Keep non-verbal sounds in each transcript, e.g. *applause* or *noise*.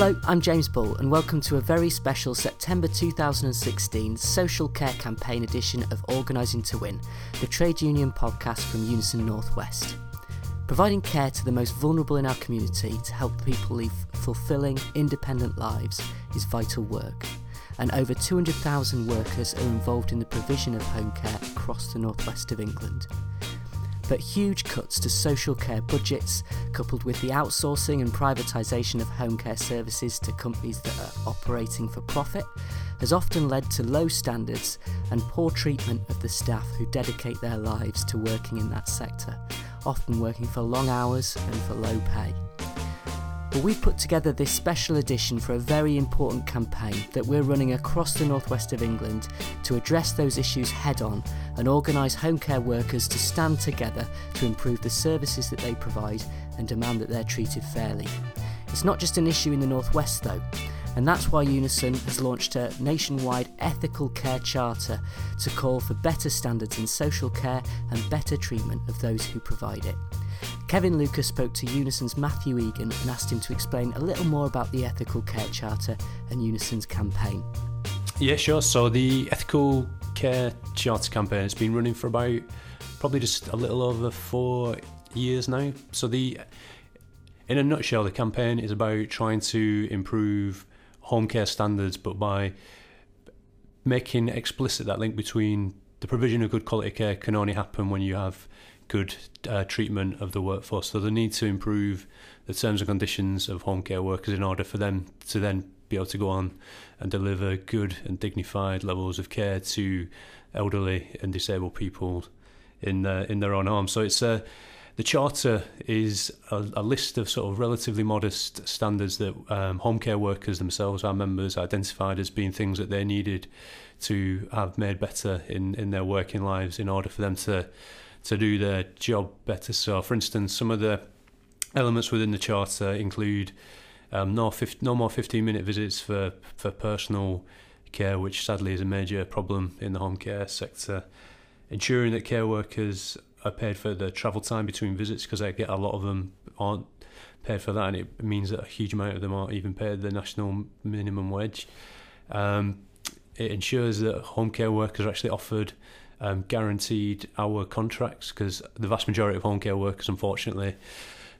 Hello, I'm James Bull, and welcome to a very special September 2016 social care campaign edition of Organising to Win, the trade union podcast from Unison Northwest. Providing care to the most vulnerable in our community to help people live fulfilling, independent lives is vital work. And over 200,000 workers are involved in the provision of home care across the northwest of England but huge cuts to social care budgets, coupled with the outsourcing and privatisation of home care services to companies that are operating for profit, has often led to low standards and poor treatment of the staff who dedicate their lives to working in that sector, often working for long hours and for low pay. But we've put together this special edition for a very important campaign that we're running across the northwest of England to address those issues head on and organise home care workers to stand together to improve the services that they provide and demand that they're treated fairly. It's not just an issue in the northwest though. And that's why Unison has launched a nationwide ethical care charter to call for better standards in social care and better treatment of those who provide it. Kevin Lucas spoke to Unison's Matthew Egan and asked him to explain a little more about the Ethical Care Charter and Unison's campaign. Yeah, sure. So the Ethical Care Charter campaign has been running for about probably just a little over four years now. So the in a nutshell, the campaign is about trying to improve home care standards, but by making explicit that link between the provision of good quality care can only happen when you have good uh, treatment of the workforce. So the need to improve the terms and conditions of home care workers in order for them to then be able to go on and deliver good and dignified levels of care to elderly and disabled people in uh, in their own homes. So it's a uh, the charter is a, a, list of sort of relatively modest standards that um, home care workers themselves, our members, identified as being things that they needed to have made better in, in their working lives in order for them to to do their job better. So, for instance, some of the elements within the charter include um, no, 50, no more 15 minute visits for, for personal care, which sadly is a major problem in the home care sector. Ensuring that care workers are paid for the travel time between visits because I get a lot of them aren't paid for that, and it means that a huge amount of them aren't even paid the national minimum wage. Um, it ensures that home care workers are actually offered um, guaranteed hour contracts because the vast majority of home care workers, unfortunately,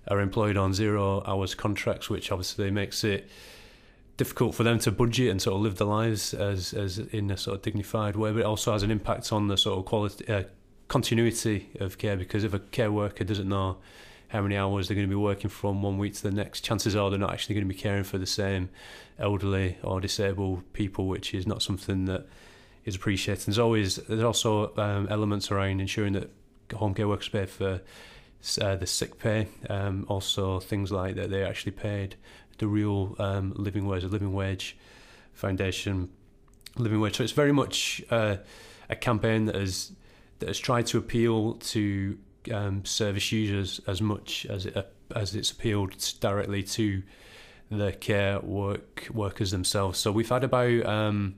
are employed on zero hours contracts, which obviously makes it difficult for them to budget and sort of live their lives as as in a sort of dignified way. But it also has an impact on the sort of quality uh, continuity of care because if a care worker doesn't know how many hours they're going to be working from one week to the next, chances are they're not actually going to be caring for the same elderly or disabled people, which is not something that is appreciated. There's always there's also um, elements around ensuring that home care workers pay for uh, the sick pay. Um, also things like that they're actually paid the real um, living wage, the living wage foundation, living wage. So it's very much uh, a campaign that has that has tried to appeal to um, service users as much as it, as it's appealed directly to the care work workers themselves. So we've had about um,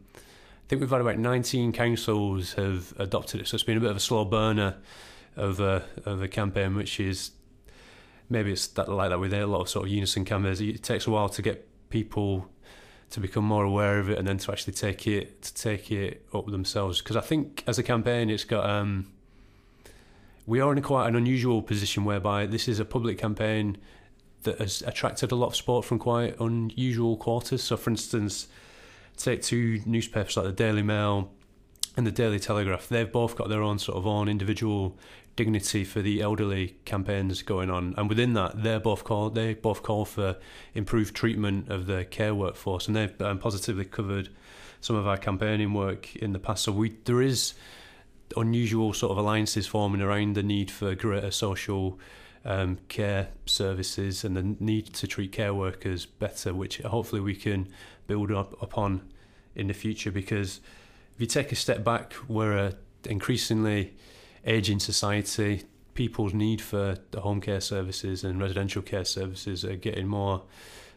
think we've had about 19 councils have adopted it, so it's been a bit of a slow burner of a, of a campaign, which is maybe it's that like that with a lot of sort of unison campaigns. It takes a while to get people to become more aware of it and then to actually take it to take it up themselves. Because I think as a campaign, it's got um, we are in quite an unusual position whereby this is a public campaign that has attracted a lot of support from quite unusual quarters. So, for instance take two newspapers like the Daily Mail and the Daily Telegraph. They've both got their own sort of own individual dignity for the elderly campaigns going on, and within that, they both call they both call for improved treatment of the care workforce, and they've um, positively covered some of our campaigning work in the past. So we there is unusual sort of alliances forming around the need for greater social um, care services and the need to treat care workers better, which hopefully we can build up upon in the future. Because if you take a step back, we're a increasingly aging society. People's need for the home care services and residential care services are getting more.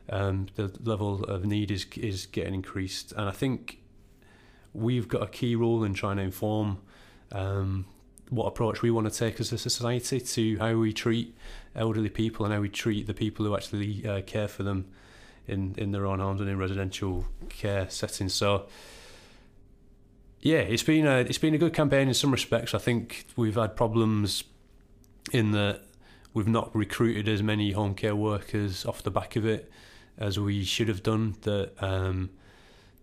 Um, the level of need is is getting increased, and I think we've got a key role in trying to inform um, what approach we want to take as a society to how we treat elderly people and how we treat the people who actually uh, care for them in in their own homes and in residential care settings. So yeah, it's been a it's been a good campaign in some respects. I think we've had problems in that we've not recruited as many home care workers off the back of it as we should have done. That um,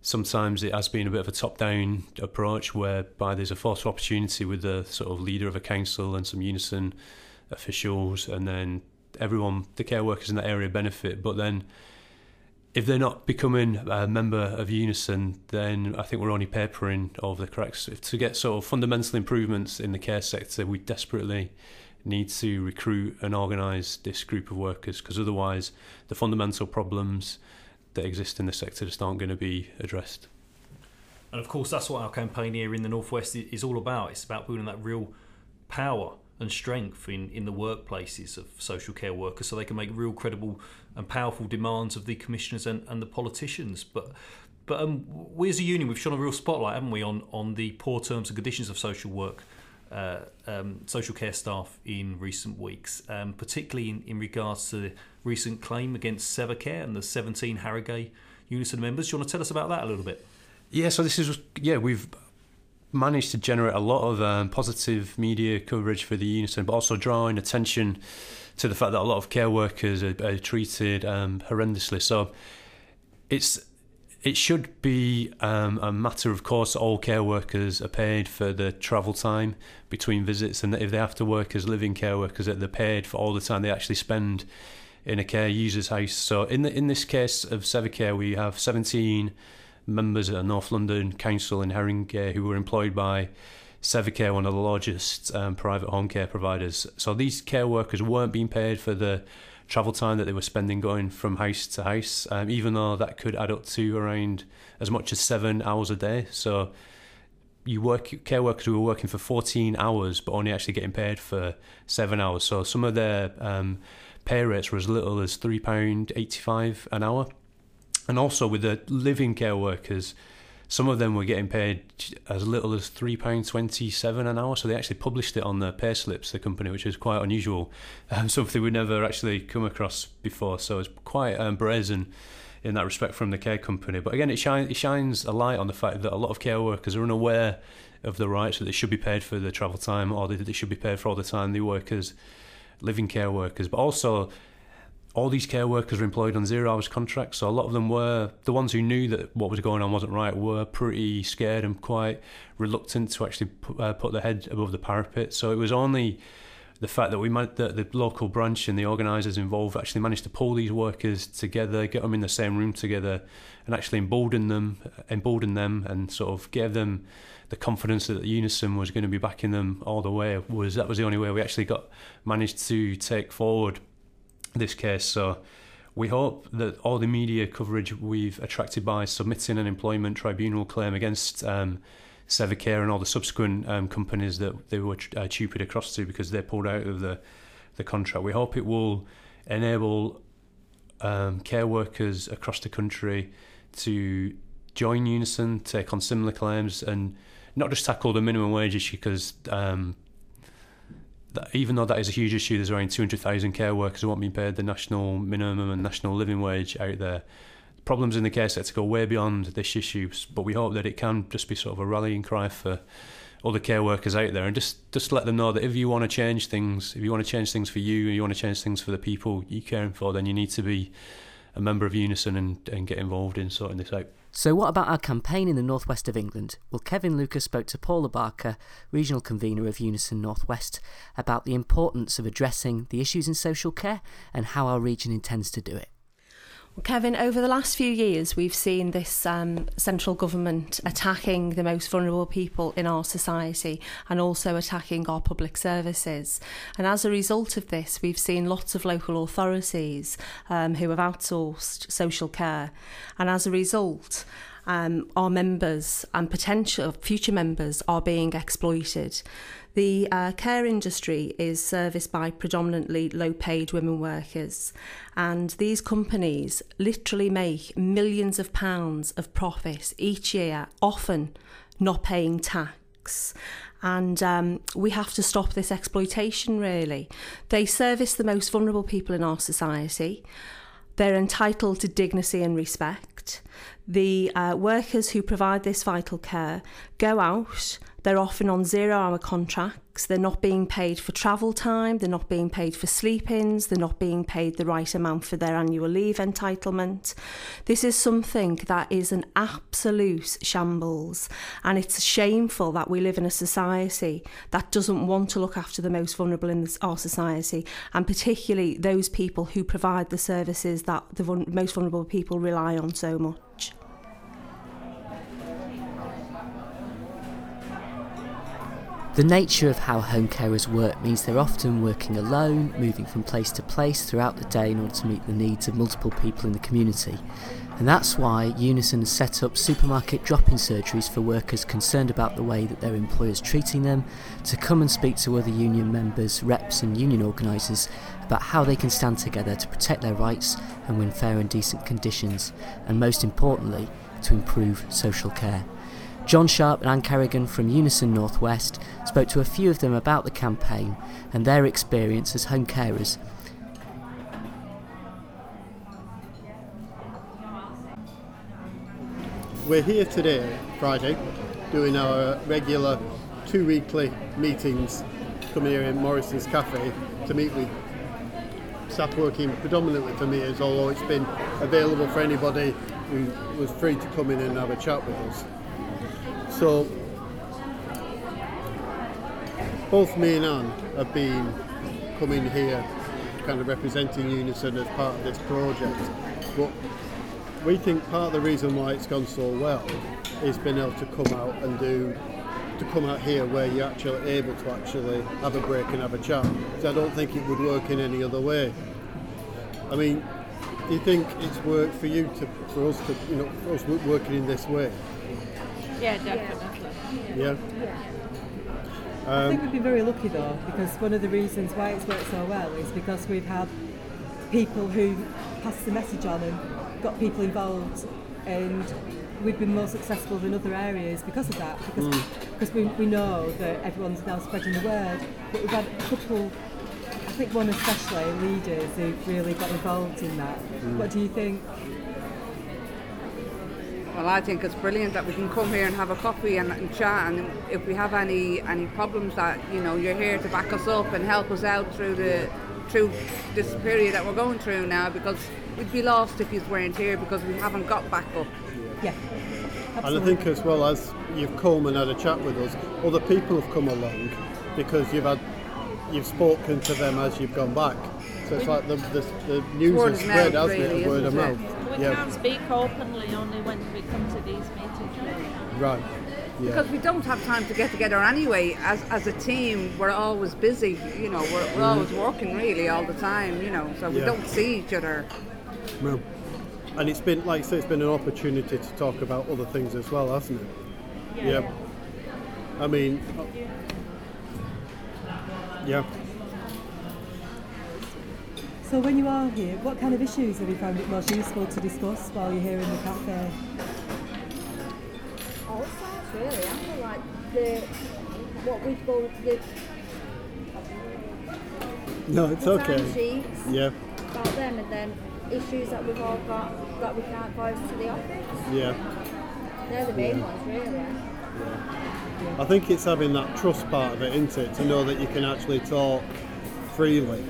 sometimes it has been a bit of a top-down approach whereby there's a forced opportunity with the sort of leader of a council and some unison officials, and then everyone, the care workers in that area benefit. But then, if they're not becoming a member of Unison, then I think we're only papering over the cracks. If to get sort of fundamental improvements in the care sector, we desperately need to recruit and organise this group of workers because otherwise, the fundamental problems that exist in the sector just aren't going to be addressed. And of course, that's what our campaign here in the Northwest is all about. It's about building that real power and strength in, in the workplaces of social care workers so they can make real credible and powerful demands of the commissioners and, and the politicians. But but um, we as a union, we've shone a real spotlight, haven't we, on, on the poor terms and conditions of social work, uh, um, social care staff in recent weeks, um, particularly in, in regards to the recent claim against Sevacare and the 17 Haringey Unison members. Do you want to tell us about that a little bit? Yeah, so this is, yeah, we've managed to generate a lot of um, positive media coverage for the Unison, but also drawing attention to the fact that a lot of care workers are, are treated um, horrendously. So it's it should be um, a matter of course all care workers are paid for the travel time between visits and that if they have to work as living care workers that they're paid for all the time they actually spend in a care user's house so in the in this case of Sevacare we have 17 members at North London Council in Haringey who were employed by Sevacare, one of the largest um, private home care providers. So these care workers weren't being paid for the travel time that they were spending going from house to house, um, even though that could add up to around as much as seven hours a day. So you work care workers who were working for 14 hours but only actually getting paid for seven hours. So some of their um, pay rates were as little as £3.85 an hour and also with the living care workers, some of them were getting paid as little as three pound twenty seven an hour. So they actually published it on their pay slips, the company, which is quite unusual, *laughs* um, something we'd never actually come across before. So it's quite um, brazen in that respect from the care company. But again, it shines it shines a light on the fact that a lot of care workers are unaware of the rights that they should be paid for the travel time, or that they should be paid for all the time they work as living care workers, but also all these care workers were employed on zero hours contracts. So a lot of them were the ones who knew that what was going on wasn't right were pretty scared and quite reluctant to actually put, uh, put their head above the parapet. So it was only the fact that we might, that the local branch and the organisers involved actually managed to pull these workers together, get them in the same room together, and actually embolden them, embolden them, and sort of give them the confidence that Unison was going to be backing them all the way. Was that was the only way we actually got managed to take forward this case. So we hope that all the media coverage we've attracted by submitting an employment tribunal claim against um, and all the subsequent um, companies that they were uh, across to because they pulled out of the, the contract. We hope it will enable um, care workers across the country to join Unison, take on similar claims, and not just tackle the minimum wage issue because um, that even though that is a huge issue, there's around 200,000 care workers who aren't being paid the national minimum and national living wage out there. Problems in the care sector go way beyond this issue, but we hope that it can just be sort of a rallying cry for all the care workers out there and just, just let them know that if you want to change things, if you want to change things for you, you want to change things for the people you're caring for, then you need to be a member of Unison and, and get involved in sorting this out. So, what about our campaign in the northwest of England? Well, Kevin Lucas spoke to Paula Barker, regional convener of Unison Northwest, about the importance of addressing the issues in social care and how our region intends to do it. Kevin, over the last few years, we've seen this um, central government attacking the most vulnerable people in our society and also attacking our public services. And as a result of this, we've seen lots of local authorities um, who have outsourced social care. And as a result, um, our members and potential future members are being exploited. The uh, care industry is serviced by predominantly low paid women workers, and these companies literally make millions of pounds of profit each year, often not paying tax. And um, we have to stop this exploitation, really. They service the most vulnerable people in our society. They're entitled to dignity and respect. The uh, workers who provide this vital care go out, they're often on zero hour contracts, they're not being paid for travel time, they're not being paid for sleep ins, they're not being paid the right amount for their annual leave entitlement. This is something that is an absolute shambles, and it's shameful that we live in a society that doesn't want to look after the most vulnerable in our society, and particularly those people who provide the services that the most vulnerable people rely on so much. The nature of how home carers work means they're often working alone, moving from place to place throughout the day in order to meet the needs of multiple people in the community. And that's why Unison has set up supermarket drop in surgeries for workers concerned about the way that their employers treating them, to come and speak to other union members, reps, and union organisers about how they can stand together to protect their rights and win fair and decent conditions, and most importantly, to improve social care. John Sharp and Anne Kerrigan from Unison Northwest spoke to a few of them about the campaign and their experience as home carers. We're here today, Friday, doing our regular two weekly meetings. Come here in Morrison's Cafe to meet with staff working predominantly for me, as although it's been available for anybody who was free to come in and have a chat with us. So both me and Anne have been coming here kind of representing Unison as part of this project. But we think part of the reason why it's gone so well is being able to come out and do to come out here where you're actually able to actually have a break and have a chat. So I don't think it would work in any other way. I mean, do you think it's worked for you to for us to you know for us working in this way? Yeah, definitely. Yeah. I think we've been very lucky though, because one of the reasons why it's worked so well is because we've had people who passed the message on and got people involved, and we've been more successful than other areas because of that. Because mm. because we, we know that everyone's now spreading the word, but we've had a couple. I think one especially leaders who really got involved in that. Mm. What do you think? Well, I think it's brilliant that we can come here and have a coffee and, and, chat. And if we have any any problems, that you know you're here to back us up and help us out through the through this period that we're going through now. Because we'd be lost if you weren't here because we haven't got backup. Yeah. Absolutely. And I think as well as you've come and had a chat with us, other people have come along because you've had you've spoken to them as you've gone back. So it's like the, the, the news has spread, hasn't really, it? Word of mouth. We yeah. can't speak openly only when we come to these meetings. Right. Yeah. Because we don't have time to get together anyway. As, as a team, we're always busy. You know, we're, we're mm-hmm. always working really all the time. You know, so we yeah. don't see each other. Well, and it's been like I say, it's been an opportunity to talk about other things as well, hasn't it? Yeah. yeah. I mean, yeah. So when you are here, what kind of issues have you found it most useful to discuss while you're here in the cafe? All sorts really. I feel like the what we've gone to the No, it's the okay. Sheets yeah. About them and then issues that we've all got that we can't go to the office. Yeah. They're the main yeah. ones really. Yeah. I think it's having that trust part of it, isn't it? To know that you can actually talk freely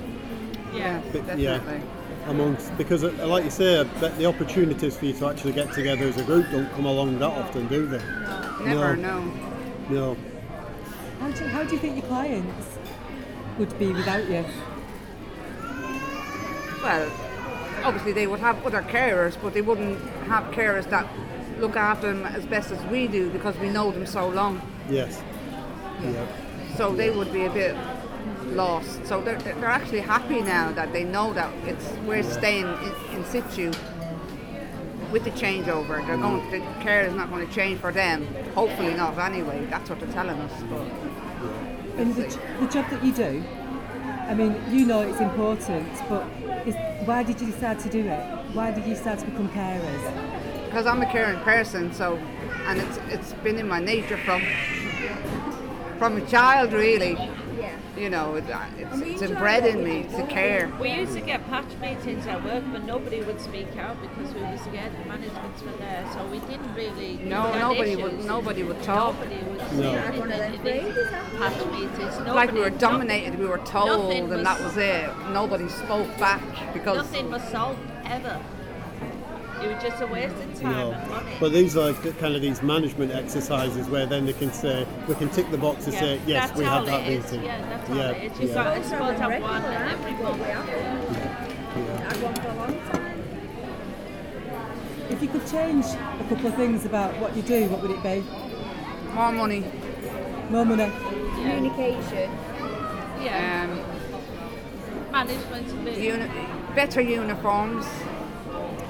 yeah, definitely. Yeah. Amongst because, uh, like you say, the opportunities for you to actually get together as a group don't come along that often, do they? Never, no. No. How do, how do you think your clients would be without you? Well, obviously they would have other carers, but they wouldn't have carers that look after them as best as we do because we know them so long. Yes. Yeah. So they would be a bit lost. So they're, they're actually happy now that they know that it's we're staying in, in situ with the changeover. They're going. Mm. The care is not going to change for them. Hopefully not. Anyway, that's what they're telling us. But and the, the job that you do, I mean, you know it's important, but is, why did you decide to do it? Why did you start to become carers? Because I'm a caring person, so and it's it's been in my nature from from a child really. Yeah. you know, it, it's, uh, it's enjoy inbred in me to care. We used to get patch meetings at work, but nobody would speak out because we were scared the managements were there. So we didn't really. No, we had nobody would- nobody would talk. Nobody would No. say Had one of them anything in phrases, the haven't patch meetings. Nobody, like we were no- dominated, we were told, and that was it. Nobody spoke back because Nothing was solved ever. It was just a waste of time No. and money. But these are kind of these management exercises where then they can say, we can tick the box and Yeah, say, yes, that's we have had that it is. meeting. Yeah, that's all Yeah, it is. You've yeah. got to are have one aren't every we? What we month. have. I had one for a long time. If you could change a couple of things about what you do, what would it be? more money. More money. Communication. Yeah, Um, management uni- better uniforms.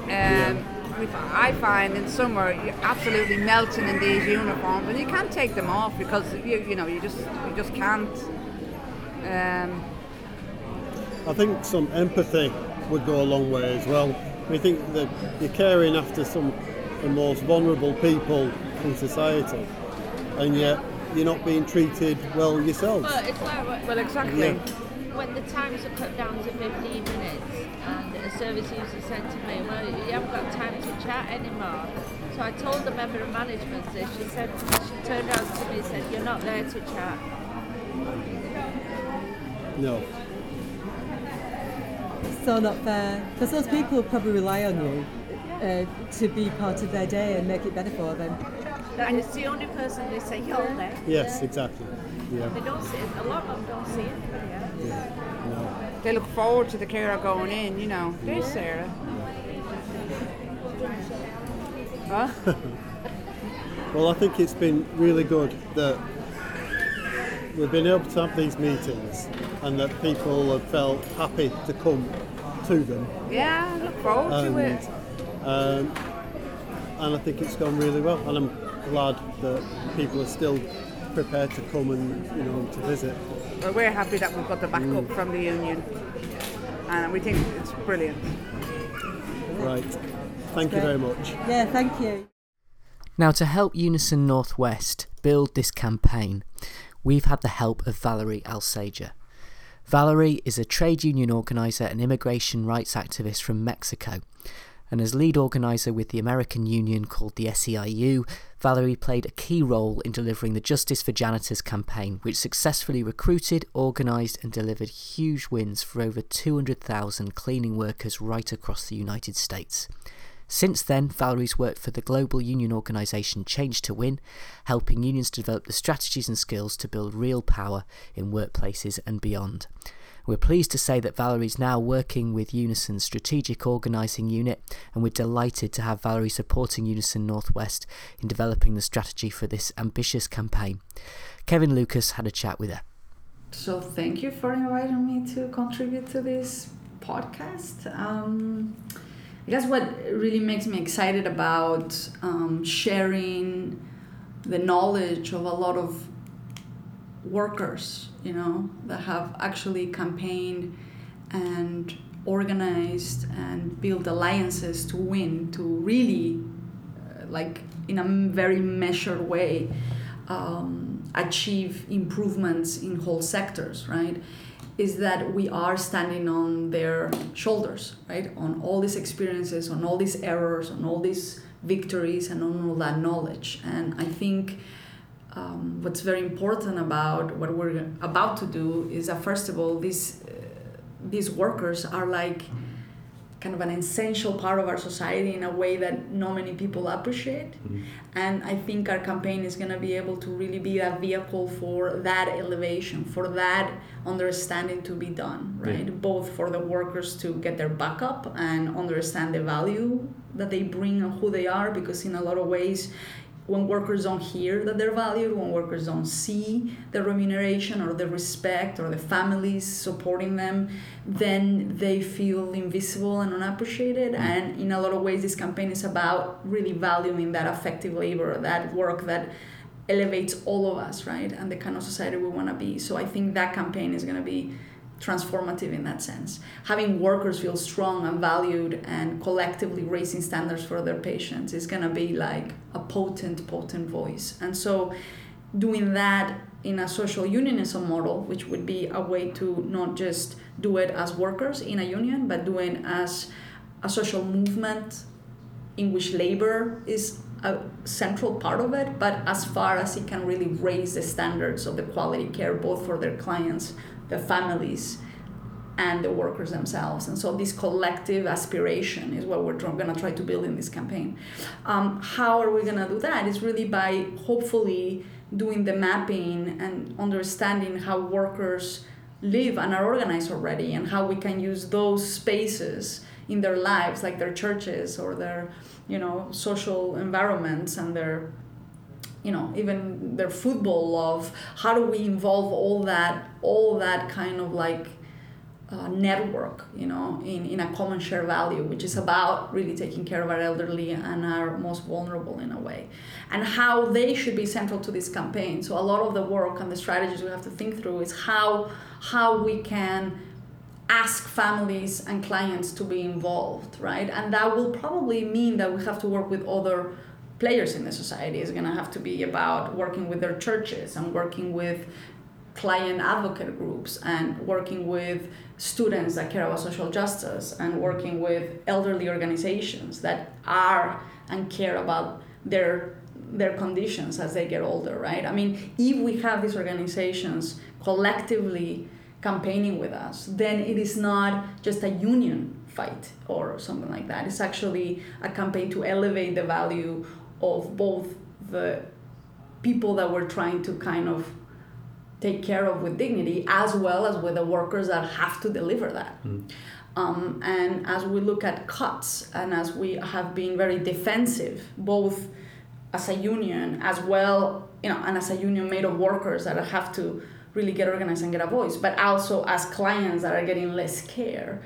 Um, we f- I find in summer you're absolutely melting in these uniforms, and you can't take them off because you you know you just you just can't. Um, I think some empathy would go a long way as well. We think that you're caring after some of the most vulnerable people in society, and yet you're not being treated well yourselves. But it's like well, exactly. Yeah. when the times are cut down to 15 minutes and a service user said to me, well, you haven't got time to chat anymore. So I told the member of management this. She said, she turned out to me and said, you're not there to chat. No. So not fair. Because those people probably rely on you uh, to be part of their day and make it better for them. And it's the only person they say, you're there. Yes, exactly. Yeah. They don't see it. A lot of them don't see it. else. No. They look forward to the carer going in. You know, there's Sarah. Huh? *laughs* Well, I think it's been really good that we've been able to have these meetings and that people have felt happy to come to them. Yeah, I look forward to it. um, and I think it's gone really well. And I'm glad that people are still prepared to come and you know to visit. Well, we're happy that we've got the backup mm. from the union, and we think it's brilliant. Right. Thank you very much. Yeah, thank you. Now, to help Unison Northwest build this campaign, we've had the help of Valerie Alzaga. Valerie is a trade union organiser and immigration rights activist from Mexico. And as lead organiser with the American union called the SEIU, Valerie played a key role in delivering the Justice for Janitors campaign, which successfully recruited, organised, and delivered huge wins for over 200,000 cleaning workers right across the United States. Since then, Valerie's worked for the global union organisation Change to Win, helping unions develop the strategies and skills to build real power in workplaces and beyond. We're pleased to say that Valerie's now working with Unison's strategic organising unit, and we're delighted to have Valerie supporting Unison Northwest in developing the strategy for this ambitious campaign. Kevin Lucas had a chat with her. So thank you for inviting me to contribute to this podcast. Um, I guess what really makes me excited about um, sharing the knowledge of a lot of workers, you know, that have actually campaigned and organized and built alliances to win, to really, uh, like, in a very measured way, um, achieve improvements in whole sectors, right? Is that we are standing on their shoulders, right? On all these experiences, on all these errors, on all these victories, and on all that knowledge. And I think um, what's very important about what we're about to do is that first of all, these uh, these workers are like kind of an essential part of our society in a way that not many people appreciate. And I think our campaign is going to be able to really be a vehicle for that elevation, for that understanding to be done, right? Yeah. Both for the workers to get their back up and understand the value that they bring and who they are, because in a lot of ways, when workers don't hear that they're valued, when workers don't see the remuneration or the respect or the families supporting them, then they feel invisible and unappreciated. Mm. And in a lot of ways, this campaign is about really valuing that effective labor, that work that elevates all of us, right? And the kind of society we want to be. So I think that campaign is going to be transformative in that sense. Having workers feel strong and valued and collectively raising standards for their patients is going to be like a potent, potent voice. And so doing that in a social unionism model, which would be a way to not just do it as workers in a union, but doing as a social movement in which labor is a central part of it, but as far as it can really raise the standards of the quality care both for their clients, their families, and the workers themselves. And so this collective aspiration is what we're going to try to build in this campaign. Um, how are we going to do that? It's really by hopefully doing the mapping and understanding how workers live and are organized already and how we can use those spaces in their lives like their churches or their you know social environments and their you know even their football love how do we involve all that all that kind of like uh, network you know in, in a common share value which is about really taking care of our elderly and our most vulnerable in a way and how they should be central to this campaign so a lot of the work and the strategies we have to think through is how how we can ask families and clients to be involved, right? And that will probably mean that we have to work with other players in the society. It's going to have to be about working with their churches and working with client advocate groups and working with students that care about social justice and working with elderly organizations that are and care about their their conditions as they get older right i mean if we have these organizations collectively campaigning with us, then it is not just a union fight or something like that. It's actually a campaign to elevate the value of both the people that we're trying to kind of take care of with dignity as well as with the workers that have to deliver that. Mm. Um, and as we look at cuts and as we have been very defensive, both as a union as well, you know, and as a union made of workers that have to really get organized and get a voice, but also as clients that are getting less care.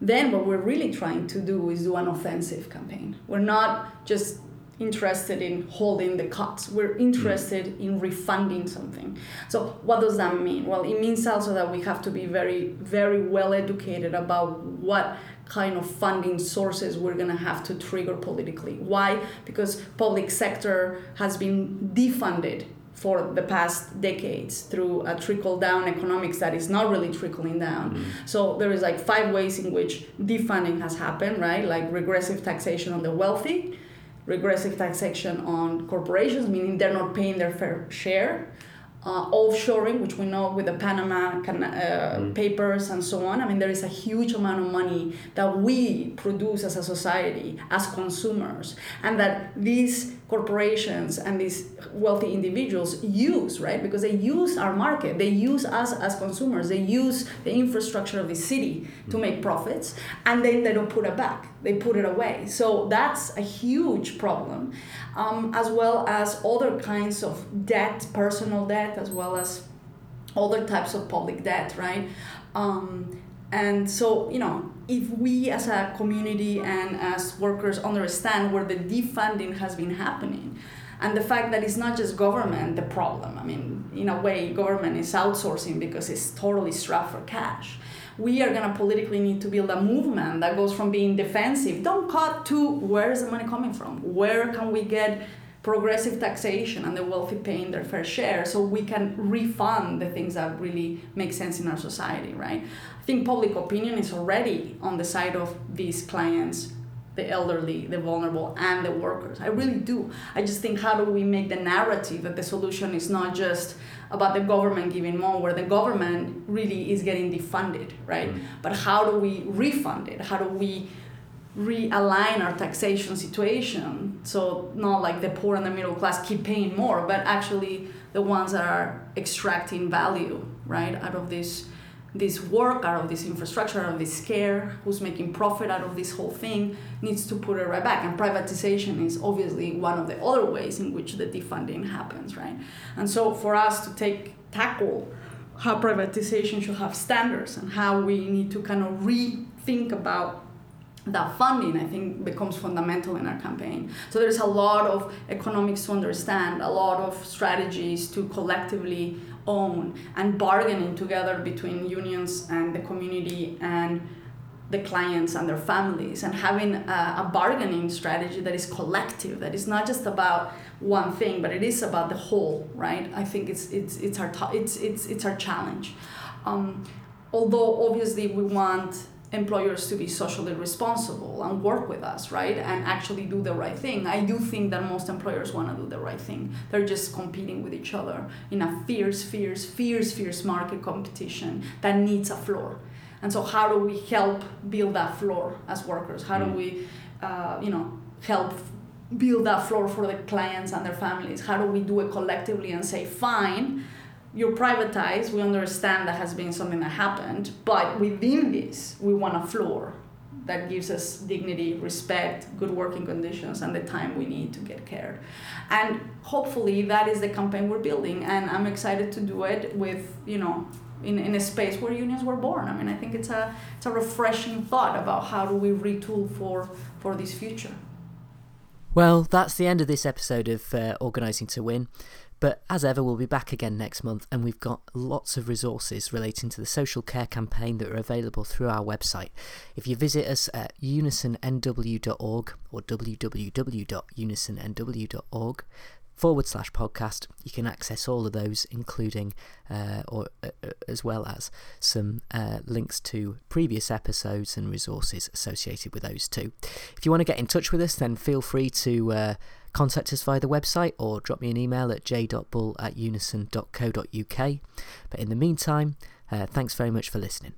Then what we're really trying to do is do an offensive campaign. We're not just interested in holding the cuts. We're interested in refunding something. So what does that mean? Well, it means also that we have to be very, very well educated about what kind of funding sources we're going to have to trigger politically. Why? Because public sector has been defunded for the past decades through a trickle down economics that is not really trickling down. Mm. So there is like five ways in which defunding has happened, right? Like regressive taxation on the wealthy, regressive taxation on corporations, meaning they're not paying their fair share uh, offshoring, which we know with the Panama can, uh, mm. papers and so on. I mean, there is a huge amount of money that we produce as a society, as consumers, and that these corporations and these wealthy individuals use, right? Because they use our market, they use us as consumers, they use the infrastructure of the city to make profits, and then they don't put it back, they put it away. So that's a huge problem, um, as well as other kinds of debt, personal debt, as well as other types of public debt, right? Um, and so, you know, if we as a community and as workers understand where the defunding has been happening, and the fact that it's not just government the problem, I mean, in a way, government is outsourcing because it's totally strapped for cash. We are going to politically need to build a movement that goes from being defensive, don't cut, to where is the money coming from? Where can we get progressive taxation and the wealthy paying their fair share so we can refund the things that really make sense in our society, right? I think public opinion is already on the side of these clients the elderly, the vulnerable, and the workers. I really do. I just think how do we make the narrative that the solution is not just about the government giving more, where the government really is getting defunded, right? Mm. But how do we refund it? How do we realign our taxation situation so not like the poor and the middle class keep paying more but actually the ones that are extracting value right out of this this work out of this infrastructure out of this care who's making profit out of this whole thing needs to put it right back. And privatization is obviously one of the other ways in which the defunding happens right? And so for us to take tackle how privatization should have standards and how we need to kind of rethink about that funding i think becomes fundamental in our campaign. So there's a lot of economics to understand a lot of strategies to collectively own and bargaining together between unions and the community and the clients and their families and having a, a, bargaining strategy that is collective that is not just about one thing but it is about the whole right? I think it's it's it's our it's it's it's our challenge. Um, although obviously we want employers to be socially responsible and work with us, right? And actually do the right thing. I do think that most employers want to do the right thing. They're just competing with each other in a fierce, fierce, fierce, fierce market competition that needs a floor. And so, how do we help build that floor as workers? How do mm. we, uh, you know, help build that floor for the clients and their families? How do we do it collectively and say, fine, you're privatized. We understand that has been something that happened, but within this, we want a floor that gives us dignity, respect, good working conditions, and the time we need to get care. And hopefully, that is the campaign we're building. And I'm excited to do it with, you know, in, in a space where unions were born. I mean, I think it's a it's a refreshing thought about how do we retool for for this future. Well, that's the end of this episode of uh, Organising to Win. But as ever, we'll be back again next month, and we've got lots of resources relating to the social care campaign that are available through our website. If you visit us at unisonnw.org or www.unisonnw.org, forward slash podcast, you can access all of those, including uh, or uh, uh, as well as some uh, links to previous episodes and resources associated with those too. If you want to get in touch with us, then feel free to uh, contact us via the website or drop me an email at j.bull at unison.co.uk. But in the meantime, uh, thanks very much for listening.